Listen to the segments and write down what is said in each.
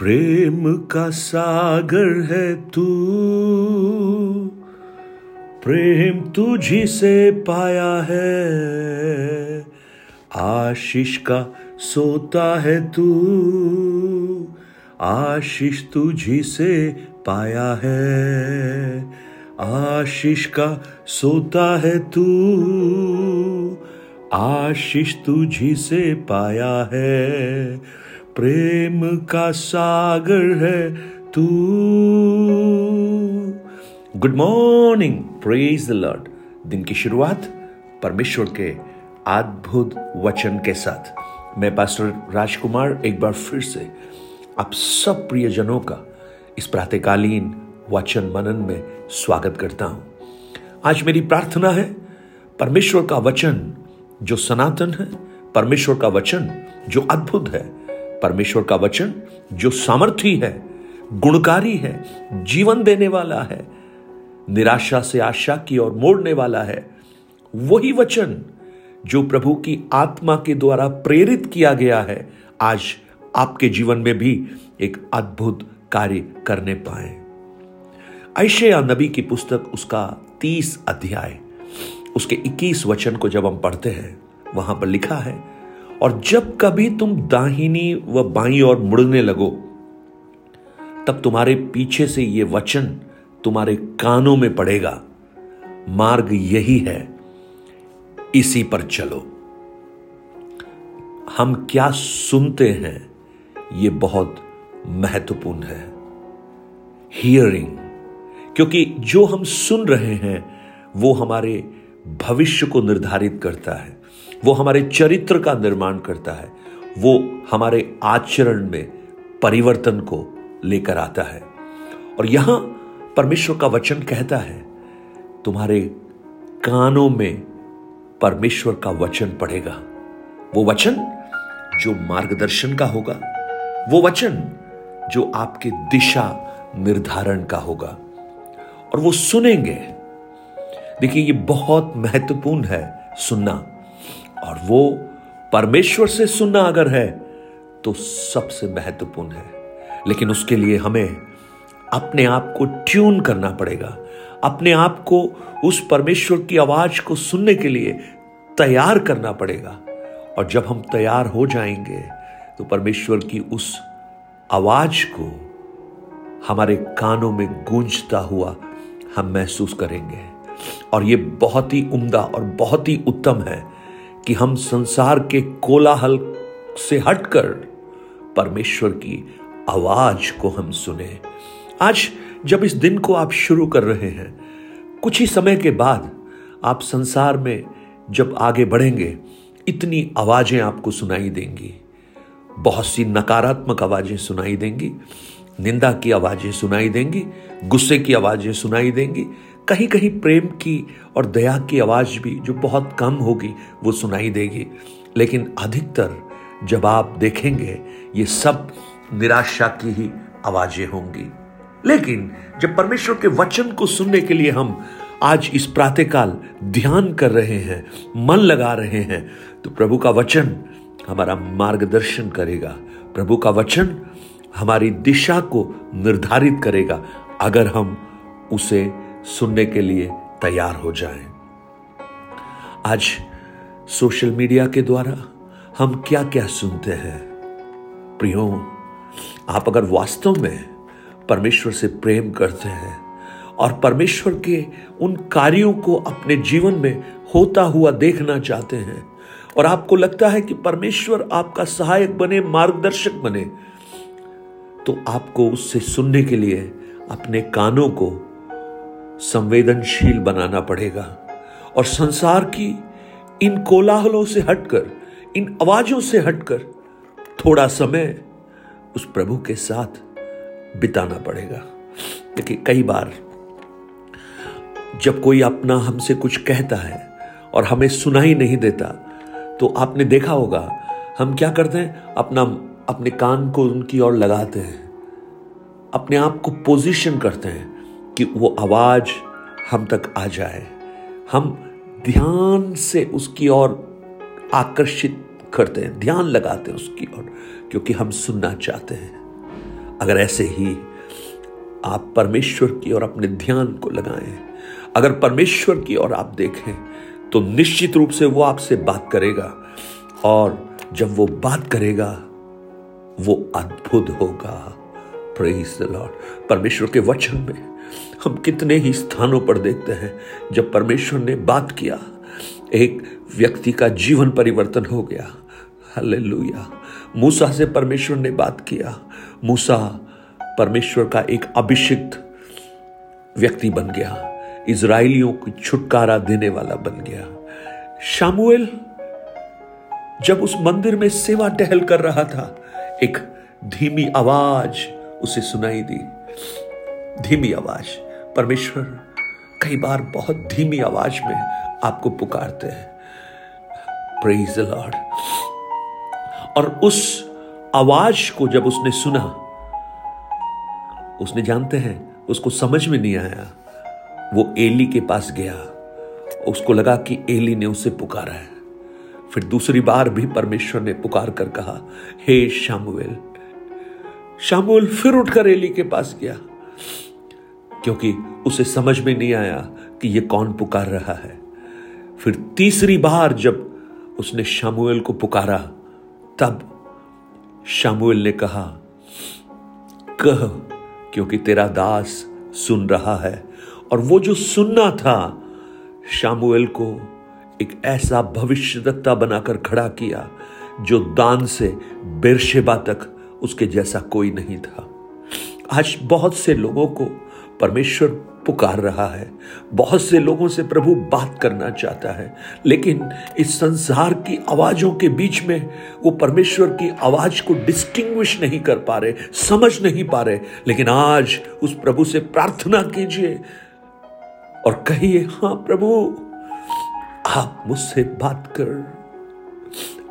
प्रेम का सागर है तू। प्रेम तुझी से पाया है। आशीष का सोता है तू। आशीष तुझी से पाया है। आशीष का सोता है तू। आशीष तुझी से पाया है। प्रेम का सागर है तू। Good morning praise the Lord दिन की शुरुआत परमेश्वर के अद्भुत वचन के साथ। मैं पास्टर राजकुमार एक बार फिर से आप सब प्रियजनों का इस प्रातकालीन वचन मनन में स्वागत करता हूँ। आज मेरी प्रार्थना है, परमेश्वर का वचन जो सनातन है, परमेश्वर का वचन जो अद्भुत है परमेश्वर का वचन, जो सामर्थी है, गुणकारी है, जीवन देने वाला है, निराशा से आशा की ओर मोड़ने वाला है, वही वचन जो प्रभु की आत्मा के द्वारा प्रेरित किया गया है, आज आपके जीवन में भी एक अद्भुत कार्य करने पाए। ऐशया नबी की पुस्तक उसका तीस अध्याय, उसके इक्कीस वचन को जब हम पढ़ते हैं, वहाँ पर लिखा है और जब कभी तुम दाहिनी व बाई और मुड़ने लगो, तब तुम्हारे पीछे से ये वचन तुम्हारे कानों में पड़ेगा। मार्ग यही है, इसी पर चलो। हम क्या सुनते हैं, ये बहुत महत्वपूर्ण है। हियरिंग क्योंकि जो हम सुन रहे हैं, वो हमारे भविष्य को निर्धारित करता है। वो हमारे चरित्र का निर्माण करता है। वो हमारे आचरण में परिवर्तन को लेकर आता है। और यहाँ परमेश्वर का वचन कहता है, तुम्हारे कानों में परमेश्वर का वचन पड़ेगा। वो वचन जो मार्गदर्शन का होगा, वो वचन जो आपके दिशा निर्धारण का होगा। और वो सुनेंगे। देखिए, ये बहुत महत्वपूर्ण है सुनना। और वो परमेश्वर से सुनना अगर है तो सबसे महत्वपूर्ण है। लेकिन उसके लिए हमें अपने आप को ट्यून करना पड़ेगा। अपने आप को उस परमेश्वर की आवाज़ को सुनने के लिए तैयार करना पड़ेगा। और जब हम तैयार हो जाएँगे तो परमेश्वर की उस आवाज़ को हमारे कानों में गूंजता हुआ हम महसूस करेंगे। और ये बहुत ही उम्दा और बहुत ही उत्तम है। कि हम संसार के कोलाहल से हटकर परमेश्वर की आवाज़ को हम सुने। आज जब इस दिन को आप शुरू कर रहे हैं, कुछ ही समय के बाद आप संसार में जब आगे बढ़ेंगे, इतनी आवाज़ें आपको सुनाई देंगी। बहुत सी नकारात्मक आवाज़ें सुनाई देंगी, निंदा की आवाज़ें सुनाई देंगी, गुस्से की आवाज़ें सुनाई देंगी कहीं कहीं प्रेम की और दया की आवाज़ भी जो बहुत कम होगी, वो सुनाई देगी। लेकिन अधिकतर जब आप देखेंगे, ये सब निराशा की ही आवाज़ें होंगी। लेकिन जब परमेश्वर के वचन को सुनने के लिए हम आज इस प्रातःकाल ध्यान कर रहे हैं, मन लगा रहे हैं तो प्रभु का वचन हमारा मार्गदर्शन करेगा। प्रभु का वचन हमारी दिशा को निर्धारित करेगा। अगर हम उसे सुनने के लिए तैयार हो जाएँ। आज सोशल मीडिया के द्वारा हम क्या क्या सुनते हैं प्रियो, आप अगर वास्तव में परमेश्वर से प्रेम करते हैं और परमेश्वर के उन कार्यों को अपने जीवन में होता हुआ देखना चाहते हैं और आपको लगता है कि परमेश्वर आपका सहायक बने, मार्गदर्शक बने तो आपको उससे सुनने के लिए अपने कानों को संवेदनशील बनाना पड़ेगा और संसार की इन कोलाहलों से हटकर, इन आवाजों से हटकर थोड़ा समय उस प्रभु के साथ बिताना पड़ेगा। देखिए, कई बार जब कोई अपना हमसे कुछ कहता है और हमें सुनाई नहीं देता तो आपने देखा होगा, हम क्या करते हैं? अपना, अपने कान को उनकी ओर लगाते हैं, अपने आप को पोजीशन करते हैं कि वो आवाज़ हम तक आ जाए। हम ध्यान से उसकी ओर आकर्षित करते हैं, ध्यान लगाते हैं उसकी ओर, क्योंकि हम सुनना चाहते हैं। अगर ऐसे ही आप परमेश्वर की ओर अपने ध्यान को लगाएँ, अगर परमेश्वर की ओर आप देखें तो निश्चित रूप से वो आपसे बात करेगा और जब वो बात करेगा, वो अद्भुत होगा। प्रेज द लॉर्ड परमेश्वर के वचन में हम कितने ही स्थानों पर देखते हैं, जब परमेश्वर ने बात किया, एक व्यक्ति का जीवन परिवर्तन हो गया। हालेलुया मूसा से परमेश्वर ने बात किया। मूसा परमेश्वर का एक अभिषिक्त व्यक्ति बन गया। इज़राइलियों को छुटकारा देने वाला बन गया। शामुएल जब उस मंदिर में सेवा टहल कर रहा था, एक धीमी आवाज़ उसे सुनाई दी। धीमी आवाज़। परमेश्वर कई बार बहुत धीमी आवाज़ में आपको पुकारते हैं। प्रेज लॉर्ड और उस आवाज़ को जब उसने सुना उसने जानते हैं उसको समझ में नहीं आया। वो एली के पास गया। उसको लगा कि एली ने उसे पुकारा है। फिर दूसरी बार भी परमेश्वर ने पुकार कर कहा हे hey, शामुएल शामुएल फिर उठकर एली के पास गया, क्योंकि उसे समझ में नहीं आया कि यह कौन पुकार रहा है। फिर तीसरी बार जब उसने शामुएल को पुकारा, तब शामुएल ने कहा, कह, क्योंकि तेरा दास सुन रहा है। और वो जो सुनना था शामुएल को एक ऐसा भविष्यदत्ता बनाकर खड़ा किया, जो दान से बेरशेबा तक उसके जैसा कोई नहीं था। आज बहुत से लोगों को परमेश्वर पुकार रहा है। बहुत से लोगों से प्रभु बात करना चाहता है। लेकिन इस संसार की आवाजों के बीच में वो परमेश्वर की आवाज़ को डिस्टिंग्विश नहीं कर पा रहे, समझ नहीं पा रहे। लेकिन आज उस प्रभु से प्रार्थना कीजिए और कहिए, हाँ प्रभु, आप मुझसे बात कर,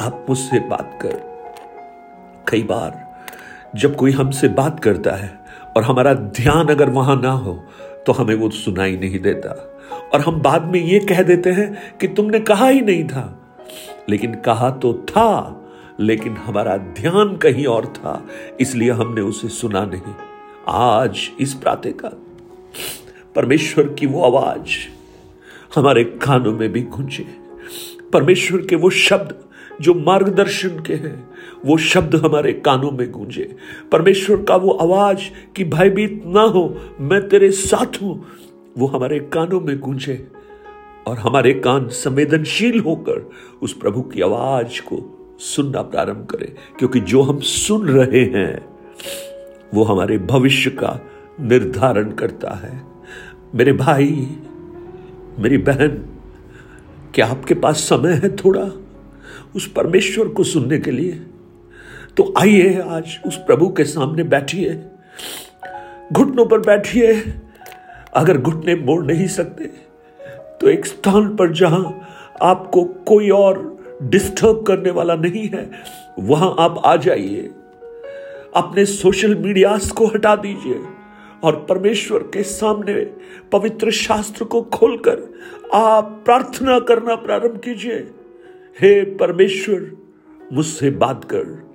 आप मुझसे बात कर। कई बार जब कोई हमसे बात करता है और हमारा ध्यान अगर वहाँ ना हो तो हमें वो सुनाई नहीं देता। और हम बाद में ये कह देते हैं कि तुमने कहा ही नहीं था। लेकिन कहा तो था, लेकिन हमारा ध्यान कहीं और था, इसलिए हमने उसे सुना नहीं। आज, इस प्रातः का परमेश्वर की वो आवाज़ हमारे कानों में भी गूंजे। परमेश्वर के वो शब्द जो मार्गदर्शन के हैं, वो शब्द हमारे कानों में गूंजे। परमेश्वर का वो आवाज़ कि भयभीत ना हो, मैं तेरे साथ हूँ, वो हमारे कानों में गूंजे और हमारे कान संवेदनशील होकर उस प्रभु की आवाज़ को सुनना प्रारंभ करें, क्योंकि जो हम सुन रहे हैं, वो हमारे भविष्य का निर्धारण करता है। मेरे भाई, मेरी बहन, क्या आपके पास समय है थोड़ा? उस परमेश्वर को सुनने के लिए। तो आइए आज उस प्रभु के सामने बैठिए। घुटनों पर बैठिए। अगर घुटने मोड़ नहीं सकते तो एक स्थान पर जहाँ आपको कोई और डिस्टर्ब करने वाला नहीं है, वहाँ आप आ जाइए। अपने सोशल मीडियास को हटा दीजिए और परमेश्वर के सामने पवित्र शास्त्र को खोलकर आप प्रार्थना करना प्रारंभ कीजिए। हे परमेश्वर, मुझसे बात कर।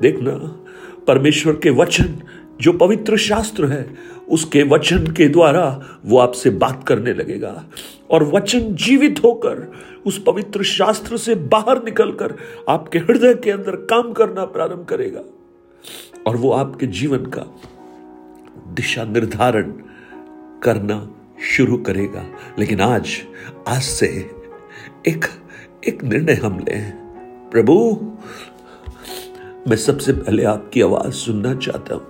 देखना, परमेश्वर के वचन, जो पवित्र शास्त्र है, उसके वचन के द्वारा वो आपसे बात करने लगेगा। और वचन जीवित होकर, उस पवित्र शास्त्र से बाहर निकलकर आपके हृदय के अंदर काम करना प्रारंभ करेगा। और वो आपके जीवन का दिशा निर्धारण करना शुरू करेगा। लेकिन आज आज से एक एक निर्णय हम ले प्रभु, मैं सबसे पहले आपकी आवाज़ सुनना चाहता हूँ।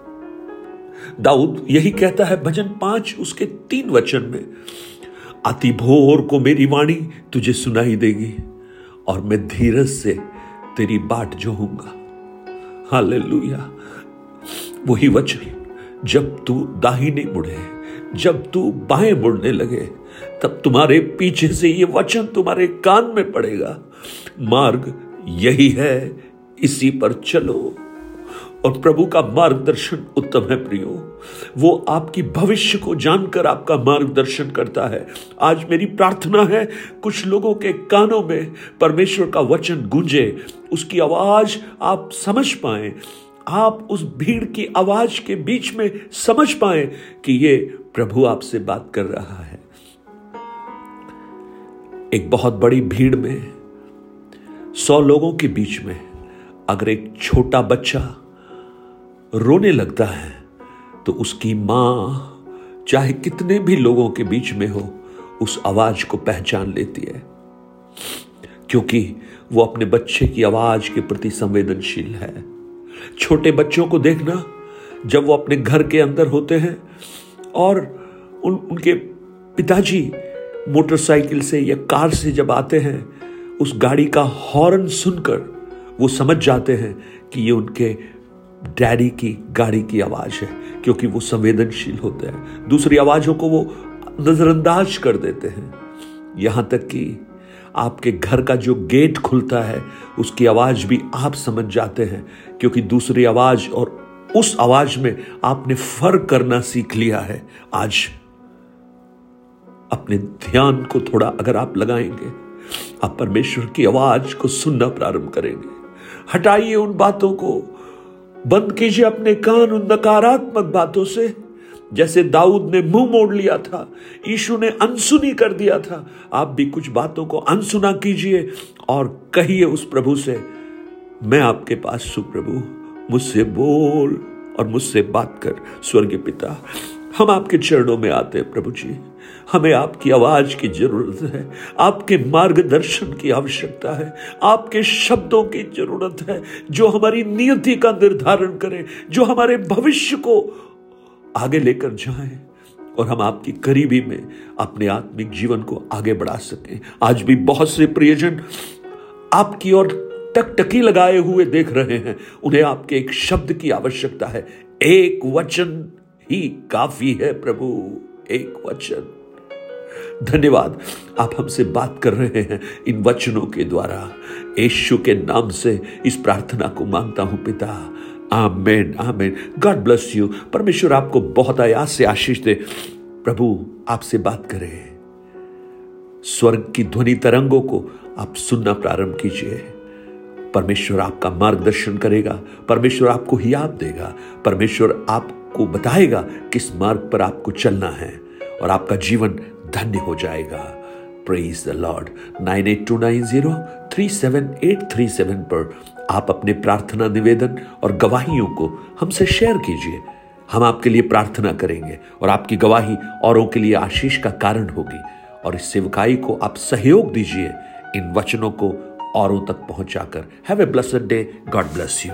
दाऊद यही कहता है भजन पाँच, उसके तीन वचन में आती भोर को मेरी वाणी तुझे सुनाई देगी, और मैं धीरज से तेरी बाट जोहूँगा। हालेलुया। वही वचन, जब तू दाहिने मुड़े, जब तू बाएँ मुड़ने लगे तब तुम्हारे पीछे से ये वचन तुम्हारे कान में पड़ेगा। मार्ग यही है, इसी पर चलो। और प्रभु का मार्गदर्शन उत्तम है प्रियो। वो आपकी भविष्य को जानकर आपका मार्गदर्शन करता है। आज मेरी प्रार्थना है, कुछ लोगों के कानों में परमेश्वर का वचन गूंजे, उसकी आवाज़ आप समझ पाए। आप उस भीड़ की आवाज़ के बीच में समझ पाए कि ये प्रभु आपसे बात कर रहा है। एक बहुत बड़ी भीड़ में, सौ लोगों के बीच में अगर एक छोटा बच्चा रोने लगता है तो उसकी माँ चाहे कितने भी लोगों के बीच में हो, उस आवाज़ को पहचान लेती है। क्योंकि वो अपने बच्चे की आवाज़ के प्रति संवेदनशील है। छोटे बच्चों को देखना, जब वो अपने घर के अंदर होते हैं, और उन, उनके पिताजी मोटरसाइकिल से या कार से जब आते हैं, उस गाड़ी का हॉर्न सुनकर वो समझ जाते हैं कि ये उनके डैडी की गाड़ी की आवाज़ है, क्योंकि वो संवेदनशील होते हैं। दूसरी आवाजों को वो नजरअंदाज कर देते हैं। यहाँ तक कि आपके घर का जो गेट खुलता है, उसकी आवाज़ भी आप समझ जाते हैं, क्योंकि दूसरी आवाज़ और उस आवाज़ में आपने फ़र्क करना सीख लिया है। आज अपने ध्यान को थोड़ा अगर आप लगाएँगे, आप परमेश्वर की आवाज़ को सुनना प्रारंभ करेंगे। हटाइए उन बातों को। बंद कीजिए अपने कान उन नकारात्मक बातों से। जैसे दाऊद ने मुँह मोड़ लिया था, यीशु ने अनसुनी कर दिया था। आप भी कुछ बातों को अनसुना कीजिए और कहिए उस प्रभु से, मैं आपके पास सुप्रभु मुझसे बोल और मुझसे बात कर, स्वर्गीय पिता। हम आपके चरणों में आते हैं प्रभु जी। हमें आपकी आवाज़ की ज़रूरत है, आपके मार्गदर्शन की आवश्यकता है, आपके शब्दों की ज़रूरत है, जो हमारी नियति का निर्धारण करें, जो हमारे भविष्य को आगे लेकर जाएँ, और हम आपकी करीबी में अपने आत्मिक जीवन को आगे बढ़ा सकें। आज भी बहुत से प्रियजन आपकी ओर टकटकी लगाए हुए देख रहे हैं। उन्हें आपके एक शब्द की आवश्यकता है। एक वचन ही काफ़ी है, प्रभु। एक वचन। धन्यवाद। आप हमसे बात कर रहे हैं इन वचनों के द्वारा। यीशु के नाम से इस प्रार्थना को माँगता हूँ पिता। Amen amen. God bless you परमेश्वर आपको बहुत आयास से आशीष दे। प्रभु आपसे बात करें। स्वर्ग की ध्वनि तरंगों को आप सुनना प्रारंभ कीजिए। परमेश्वर आपका मार्गदर्शन करेगा। परमेश्वर आपको हियाब देगा। परमेश्वर आपको बताएगा किस मार्ग पर आपको चलना है। और आपका जीवन धन्य हो जाएगा। Praise the Lord nine eight two nine zero three seven eight three seven पर आप अपने प्रार्थना निवेदन और गवाहियों को हमसे शेयर कीजिए। हम आपके लिए प्रार्थना करेंगे और आपकी गवाही औरों के लिए आशीष का कारण होगी। और इस सेवकाई को आप सहयोग दीजिए। इन वचनों को औरों तक पहुंचाकर। Have a blessed day God bless you